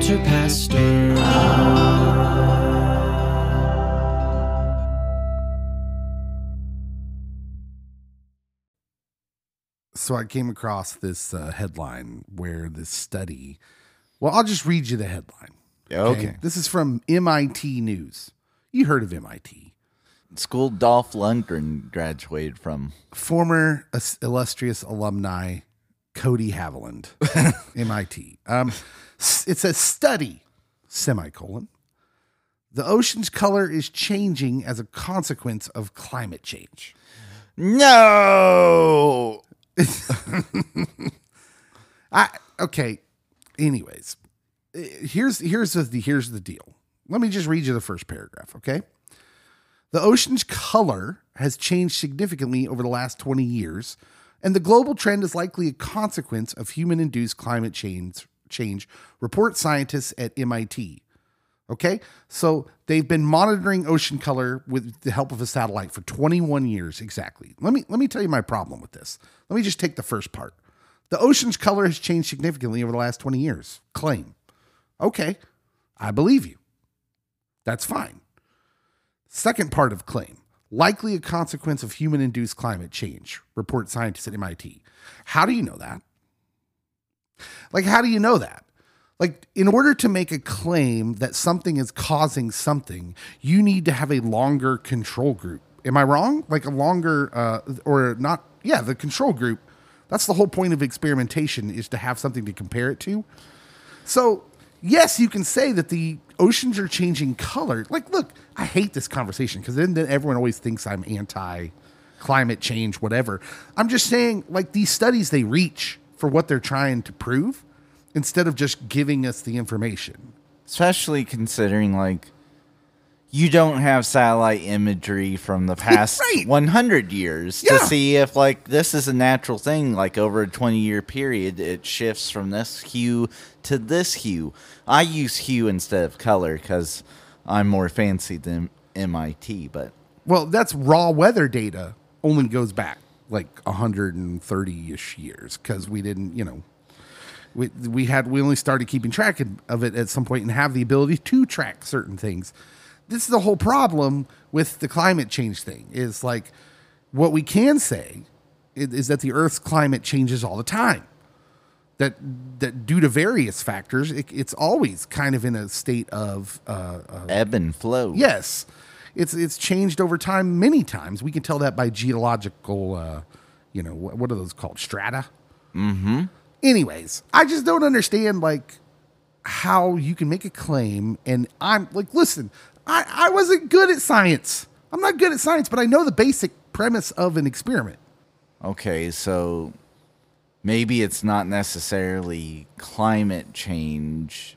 Culture Pastor. So I came across this uh, headline where this study. Well, I'll just read you the headline. Okay. This is from MIT News. You heard of MIT. School Dolph Lundgren graduated from. Former illustrious alumni Cody Haviland, MIT. Um, it says study, semicolon. The ocean's color is changing as a consequence of climate change. No. I okay. Anyways, eh, here's here's the here's the deal. Let me just read you the first paragraph, okay? The ocean's color has changed significantly over the last 20 years, and the global trend is likely a consequence of human-induced climate change change, report scientists at MIT. Okay? So they've been monitoring ocean color with the help of a satellite for 21 years exactly. Let me let me tell you my problem with this. Let me just take the first part. The ocean's color has changed significantly over the last 20 years. Claim. Okay, I believe you. That's fine. Second part of claim. Likely a consequence of human induced climate change, report scientists at MIT. How do you know that? Like, how do you know that? Like, in order to make a claim that something is causing something, you need to have a longer control group. Am I wrong? Like, a longer, uh, or not? Yeah, the control group. That's the whole point of experimentation is to have something to compare it to. So, yes, you can say that the oceans are changing color. Like, look, I hate this conversation because then, then everyone always thinks I'm anti climate change, whatever. I'm just saying, like, these studies, they reach for what they're trying to prove instead of just giving us the information. Especially considering, like, you don't have satellite imagery from the past Right. 100 years Yeah. to see if, like, this is a natural thing. Like, over a 20 year period, it shifts from this hue to this hue. I use hue instead of color because I'm more fancy than MIT, but Well, that's raw weather data only goes back like 130 ish years because we didn't, you know, we, we had, we only started keeping track of it at some point and have the ability to track certain things. This is the whole problem with the climate change thing is like what we can say is, is that the Earth's climate changes all the time. That, that due to various factors, it, it's always kind of in a state of uh, uh, ebb and flow. Yes, it's it's changed over time many times. We can tell that by geological, uh, you know, what, what are those called? Strata. Mm-hmm. Anyways, I just don't understand like how you can make a claim, and I'm like, listen, I I wasn't good at science. I'm not good at science, but I know the basic premise of an experiment. Okay, so maybe it's not necessarily climate change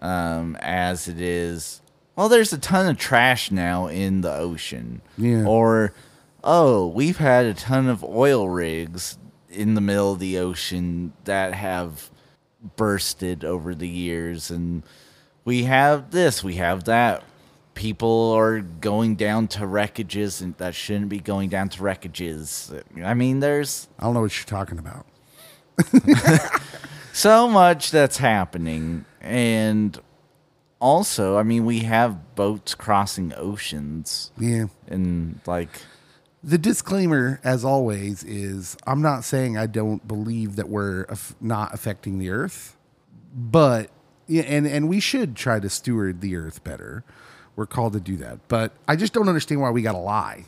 um, as it is. Well, there's a ton of trash now in the ocean. Yeah. Or, oh, we've had a ton of oil rigs in the middle of the ocean that have bursted over the years. And we have this, we have that. People are going down to wreckages and that shouldn't be going down to wreckages. I mean, there's I don't know what you're talking about. so much that's happening and also i mean we have boats crossing oceans Yeah. and like The disclaimer, as always, is I'm not saying I don't believe that we're not affecting the earth, but yeah, and and we should try to steward the earth better. We're called to do that, but I just don't understand why we got to lie,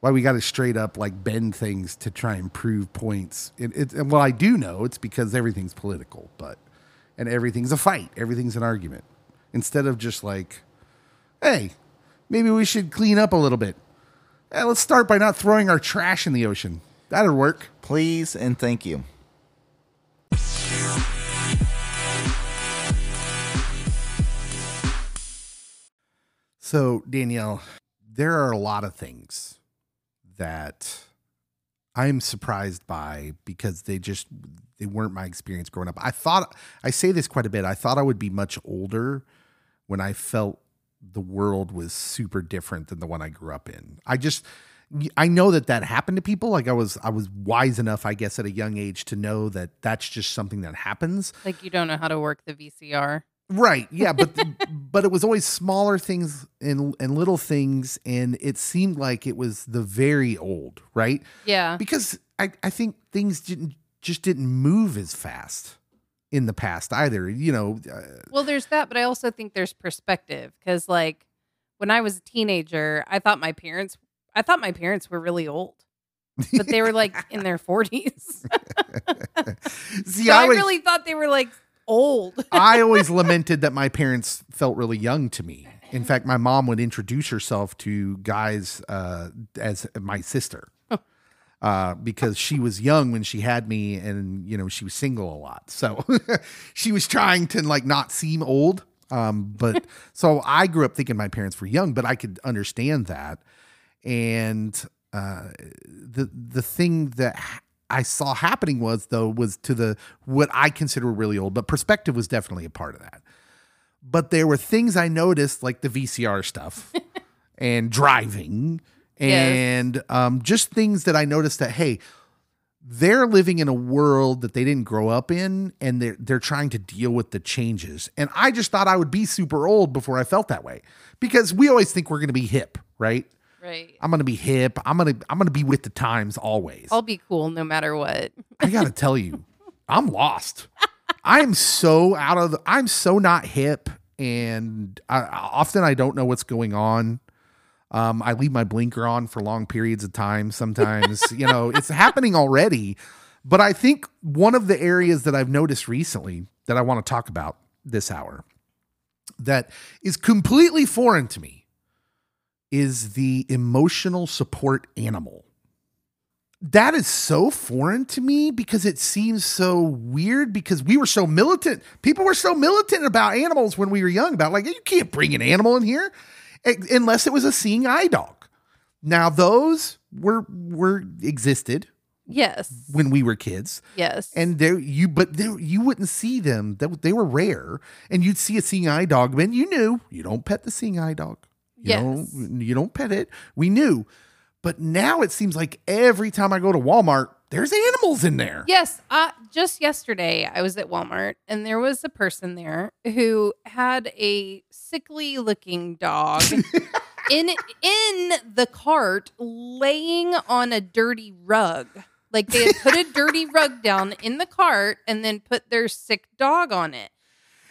why we got to straight up like bend things to try and prove points. It, it, and well, I do know it's because everything's political, but and everything's a fight, everything's an argument. Instead of just like, hey, maybe we should clean up a little bit. Eh, let's start by not throwing our trash in the ocean. That'd work. please and thank you So, Danielle, there are a lot of things that I'm surprised by because they just they weren't my experience growing up. I thought I say this quite a bit. I thought I would be much older when I felt the world was super different than the one I grew up in. I just I know that that happened to people. Like I was, I was wise enough, I guess, at a young age to know that that's just something that happens. Like you don't know how to work the VCR. Right. Yeah. But but it was always smaller things and and little things, and it seemed like it was the very old, right? Yeah. Because I I think things didn't just didn't move as fast in the past either. You know. Uh, Well, there's that, but I also think there's perspective because, like, when I was a teenager, I thought my parents, I thought my parents were really old, but they were like in their 40s. see, so I, I really thought they were like old. I always lamented that my parents felt really young to me. In fact, my mom would introduce herself to guys uh, as my sister. Uh, because she was young when she had me and you know she was single a lot so she was trying to like not seem old um, but so i grew up thinking my parents were young but i could understand that and uh, the the thing that i saw happening was though was to the what i consider really old but perspective was definitely a part of that but there were things i noticed like the vcr stuff and driving Yes. and um, just things that I noticed that hey, they're living in a world that they didn't grow up in, and they're they're trying to deal with the changes. And I just thought I would be super old before I felt that way, because we always think we're going to be hip, right? Right. I'm going to be hip. I'm going to I'm to be with the times always. I'll be cool no matter what. I got to tell you, I'm lost. I'm so out of the, I'm so not hip and I, often I don't know what's going on. Um, I leave my blinker on for long periods of time sometimes. you know, it's happening already. But I think one of the areas that I've noticed recently that I want to talk about this hour that is completely foreign to me is the emotional support animal that is so foreign to me because it seems so weird because we were so militant. People were so militant about animals when we were young about like you can't bring an animal in here unless it was a seeing eye dog. Now those were were existed Yes. when we were kids Yes. and there you but there you wouldn't see them they, they were rare and you'd see a seeing eye dog and you knew you don't pet the seeing eye dog you Yes. don't you don't pet it we knew but now it seems like every time i go to walmart there's animals in there Yes, uh, just yesterday I was at Walmart and there was a person there who had a sickly looking dog in in the cart laying on a dirty rug. Like they had put a dirty rug down in the cart and then put their sick dog on it.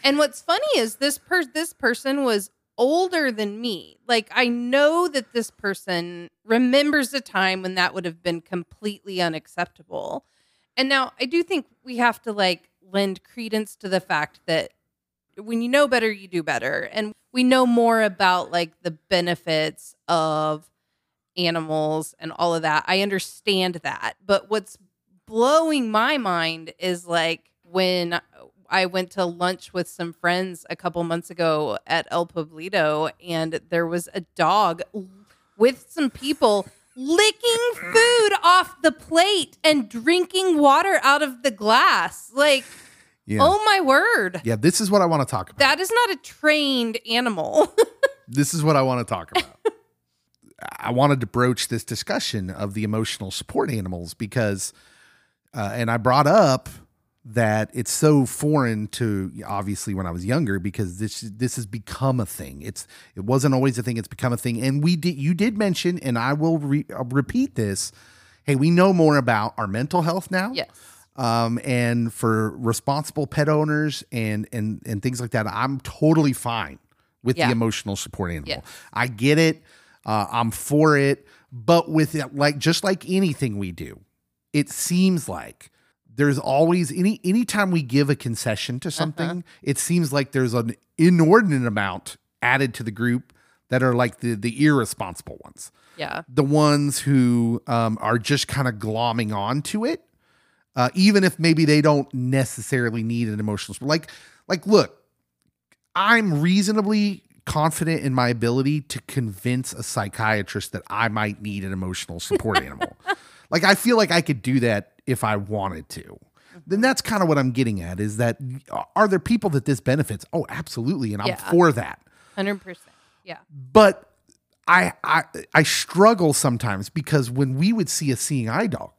And what's funny is this per- this person was older than me. Like I know that this person remembers a time when that would have been completely unacceptable. And now I do think we have to like lend credence to the fact that when you know better, you do better. And we know more about like the benefits of animals and all of that. I understand that. But what's blowing my mind is like when I went to lunch with some friends a couple months ago at El Poblito, and there was a dog with some people licking food off the plate and drinking water out of the glass. Like, yeah oh my word. yeah this is what i want to talk about That is not a trained animal. this is what i want to talk about i wanted to broach this discussion of the emotional support animals because uh, and i brought up that it's so foreign to obviously when I was younger because this this has become a thing. It's it wasn't always a thing. It's become a thing. And we did you did mention, and I will re, repeat this. Hey, we know more about our mental health now. yes. Um, and for responsible pet owners and and and things like that, I'm totally fine with Yeah. the emotional support animal. Yes. I get it. Uh, I'm for it. But with it, like just like anything we do, it seems like there's always any anytime we give a concession to something, it seems like there's an inordinate amount added to the group that are like the the irresponsible ones Yeah. the ones who um, are just kind of glomming onto it, uh, even if maybe they don't necessarily need an emotional support. Like, like, look, I'm reasonably confident in my ability to convince a psychiatrist that I might need an emotional support animal. Like, I feel like I could do that if I wanted to. Then that's kind of what I'm getting at is that are there people that this benefits? Oh, absolutely. And I'm Yeah. for that. 100%. Yeah. But I, I I struggle sometimes because when we would see a seeing eye dog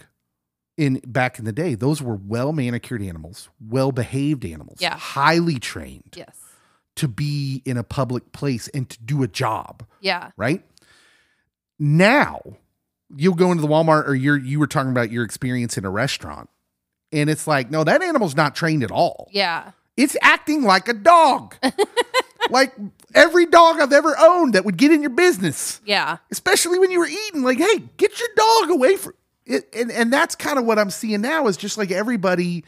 in back in the day, those were well manicured animals, well behaved animals, Yeah. highly trained Yes. to be in a public place and to do a job, Yeah. right? Now you'll go into the Walmart or you're you were talking about your experience in a restaurant, and it's like, no, that animal's not trained at all. Yeah. It's acting like a dog. like every dog I've ever owned that would get in your business Yeah. especially when you were eating like hey get your dog away from it and, and that's kind of what i'm seeing now is just like everybody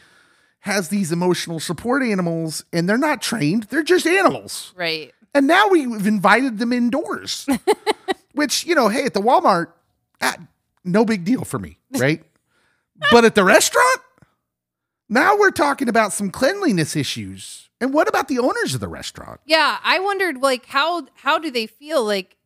has these emotional support animals and they're not trained they're just animals Right. and now we've invited them indoors which you know hey at the walmart ah, no big deal for me right but at the restaurant now we're talking about some cleanliness issues and what about the owners of the restaurant Yeah. I wondered like how how do they feel like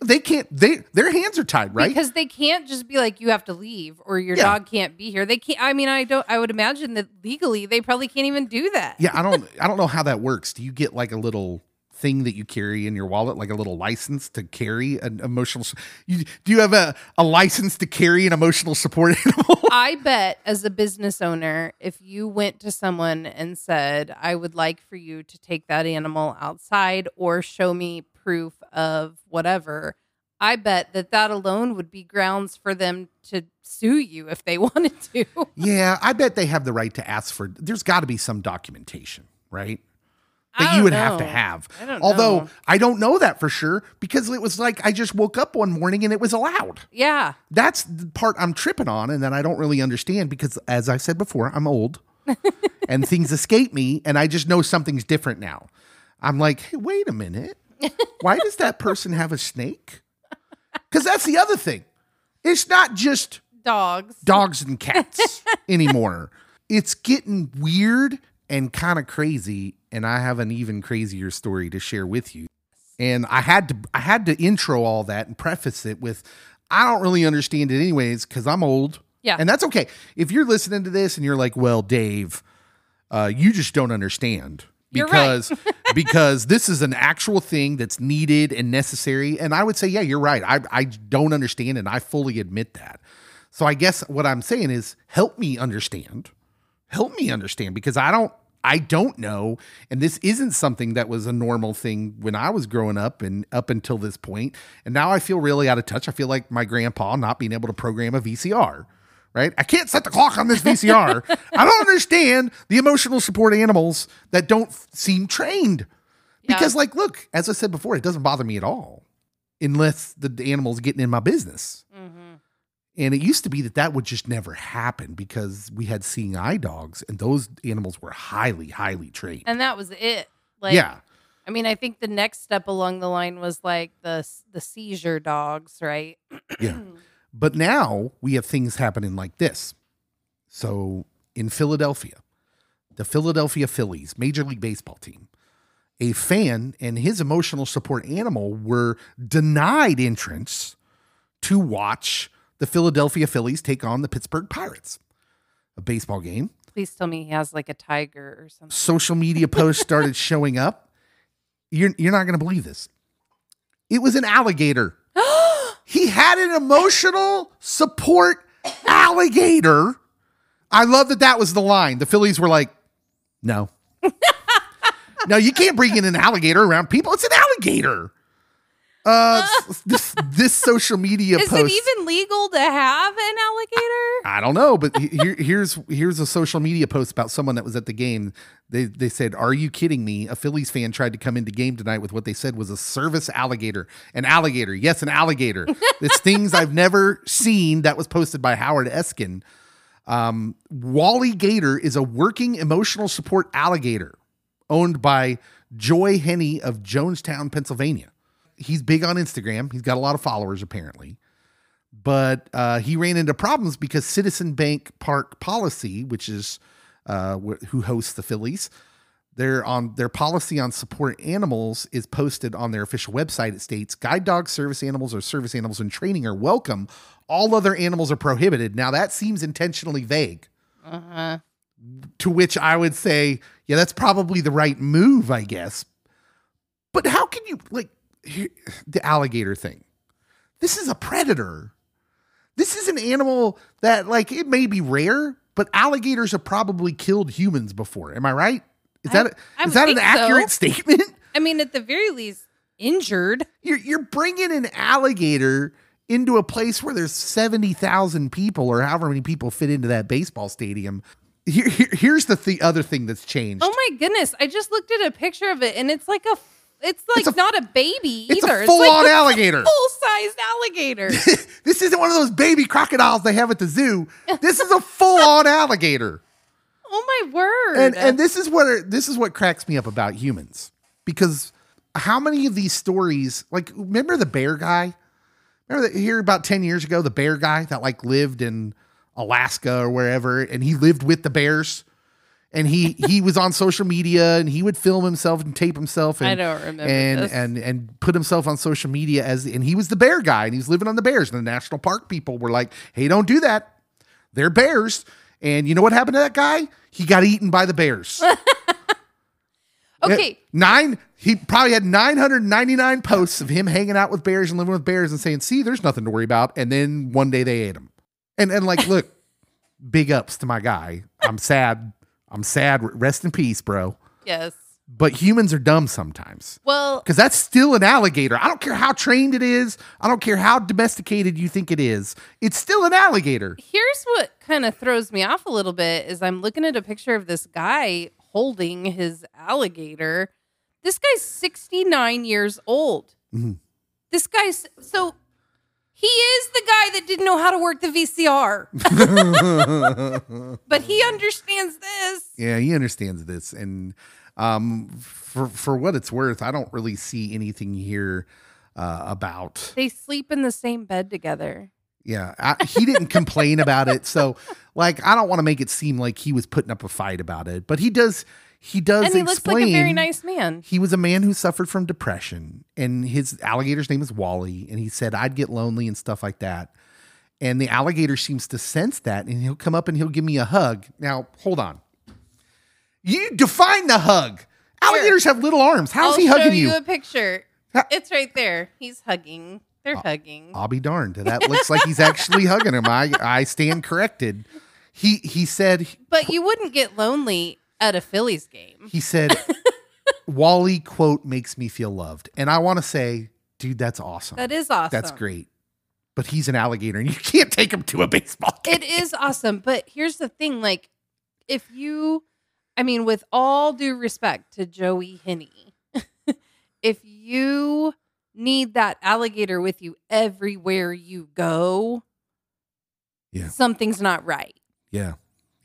they can't they their hands are tied right because they can't just be like you have to leave or your Yeah. dog can't be here. They can't I mean I don't I would imagine that legally they probably can't even do that. Yeah, I don't I don't know how that works. Do you get like a little thing that you carry in your wallet, like a little license to carry an emotional you, do you have a, a license to carry an emotional support animal? I bet as a business owner, if you went to someone and said, I would like for you to take that animal outside or show me proof of whatever, I bet that that alone would be grounds for them to sue you if they wanted to. yeah, I bet they have the right to ask for there's got to be some documentation, right? That you would have to have. I Although know. I don't know that for sure because it was like I just woke up one morning and it was allowed. Yeah. That's the part I'm tripping on and that I don't really understand because as I said before, I'm old and things escape me and I just know something's different now. I'm like, hey, wait a minute. Why does that person have a snake? Because that's the other thing. It's not just Dogs. dogs and cats anymore. It's getting weird and kind of crazy, and I have an even crazier story to share with you. And I had to I had to intro all that and preface it with I don't really understand it anyways cuz I'm old. Yeah. And that's okay. If you're listening to this and you're like, "Well, Dave, uh, you just don't understand." You're right. Because because this is an actual thing that's needed and necessary. And I would say, yeah, you're right. I I don't understand and I fully admit that. So I guess what I'm saying is help me understand. Help me understand because I don't I don't know and this isn't something that was a normal thing when I was growing up and up until this point. And now I feel really out of touch. I feel like my grandpa not being able to program a VCR. Right? I can't set the clock on this VCR. I don't understand the emotional support animals that don't f- seem trained. Yeah. Because like look, as I said before, it doesn't bother me at all unless the animal's getting in my business. Mhm. And it used to be that that would just never happen because we had seeing eye dogs and those animals were highly, highly trained. And that was it. Like, yeah. I mean, I think the next step along the line was like the the seizure dogs, right? Yeah. But now we have things happening like this. So in Philadelphia, the Philadelphia Phillies, Major League Baseball team, a fan and his emotional support animal were denied entrance to watch the Philadelphia Phillies take on the Pittsburgh Pirates, a baseball game. Please tell me he has like a tiger or something. social media posts started showing up. You're you're not going to believe this. It was an alligator. he had an emotional support alligator. I love that that was the line. The Phillies were like, "No. no, you can't bring in an alligator around people. It's an alligator." Uh this this social media Is post it even legal to have an alligator? I don't know, but here, here's here's a social media post about someone that was at the game. They they said, "Are you kidding me? A Phillies fan tried to come into game tonight with what they said was a service alligator. An alligator, yes, an alligator. it's things I've never seen." That was posted by Howard Eskin. Um, Wally Gator is a working emotional support alligator owned by Joie Henney of Jonestown, Pennsylvania. He's big on Instagram. He's got a lot of followers apparently but uh, he ran into problems because Citizen Bank Park Policy, which is uh, wh- who hosts the Phillies, their on their policy on support animals is posted on their official website. It states guide dogs, service animals, or service animals in training are welcome. All other animals are prohibited. Now that seems intentionally vague. Uh-huh. To which I would say, yeah, that's probably the right move, I guess. But how can you like the alligator thing? This is a predator. This is an animal that, like, it may be rare, but alligators have probably killed humans before. Am I right? Is I- that is that an think so. accurate statement? I mean, at the very least, injured. You're you're bringing an alligator into a place where there's seventy thousand people, or however many people fit into that baseball stadium. Here, here- here's the th- other thing that's changed. Oh my goodness! I just looked at a picture of it, and it's like a. It's like It's a- not a baby it's either. a full-on like alligator. full sized alligator. this isn't one of those baby crocodiles they have at the zoo. This is a full on alligator. oh my word! and and this is what this is what cracks me up about humans because how many of these stories like remember the bear guy remember that here about 10 years ago the bear guy that like lived in alaska or wherever and he lived with the bears and he he was on social media and he would film himself and tape himself and I don't remember and this. and and put himself on social media as and he was the bear guy and he was living on the bears. And the national park people were like hey don't do that. They're bears. And you know what happened to that guy? He got eaten by the bears. Okay, nine he probably had 999 posts of him hanging out with bears and living with bears and saying see there's nothing to worry about. And then one day they ate him. And and like look big ups to my guy. I'm sad i'm sad rest in peace bro yes. but humans are dumb sometimes Well, because that's still an alligator i don't care how trained it is i don't care how domesticated you think it is it's still an alligator here's what kind of throws me off a little bit is I'm looking at a picture of this guy holding his alligator. This guy's 69 years old. Mhm. This guy's so he is the guy that didn't know how to work the VCR. but he understands this. Yeah, he understands this, and um, for for what it's worth, I don't really see anything here uh, about. They sleep in the same bed together. Yeah, I, he didn't complain about it, so like I don't want to make it seem like he was putting up a fight about it, but he does. He does and he looks like a very nice man. He was a man who suffered from depression, and his alligator's name is Wally. And he said, I'd get lonely and stuff like that. And the alligator seems to sense that, and he'll come up and he'll give me a hug. Now, hold on. You define the hug. Alligators have little arms. How's he hugging you? I'll he show you you? a picture. It's right there. He's hugging. They're hugging. I'll be darned. That looks like he's actually hugging him. I, I stand corrected. He he said But you wouldn't get lonely at a Phillies game. he said Wally quote makes me feel loved. And I want to say, dude, that's awesome. That is awesome. That's great. But he's an alligator and you can't take him to a baseball game. It is awesome. But here's the thing like, if you, I mean, with all due respect to Joie Henney, if you need that alligator with you everywhere you go, Yeah. something's not right. Yeah.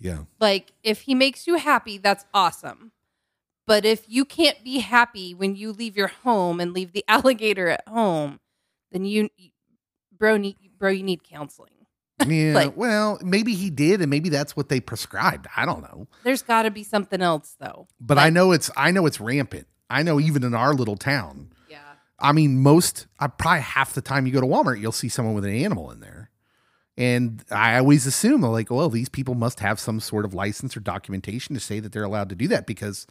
Yeah. Like, if he makes you happy, that's awesome. But if you can't be happy when you leave your home and leave the alligator at home, then you, bro, need, bro, you need counseling. Yeah. Like- well, maybe he did, and maybe that's what they prescribed. I don't know. There's got to be something else, though. But I know it's I know it's rampant. I know even in our little town. Yeah. I mean, most I probably half the time you go to Walmart, you'll see someone with an animal in there. And I always assume like, well, these people must have some sort of license or documentation to say that they're allowed to do that because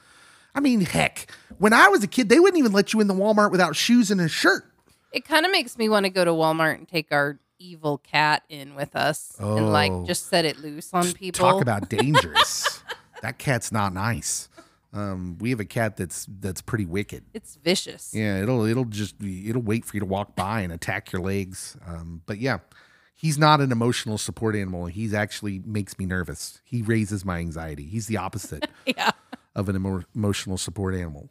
I mean, heck, when I was a kid, they wouldn't even let you in the Walmart without shoes and a shirt. It kind of makes me want to go to Walmart and take our evil cat in with us and like Oh. just set it loose on people. Talk about dangerous. that cat's not nice. Um, we have a cat that's that's pretty wicked. it's vicious. Yeah, it'll it'll just it'll wait for you to walk by and attack your legs. Um, but yeah, he's not an emotional support animal. He's actually makes me nervous. He raises my anxiety. He's the opposite Yeah. of an emo- emotional support animal.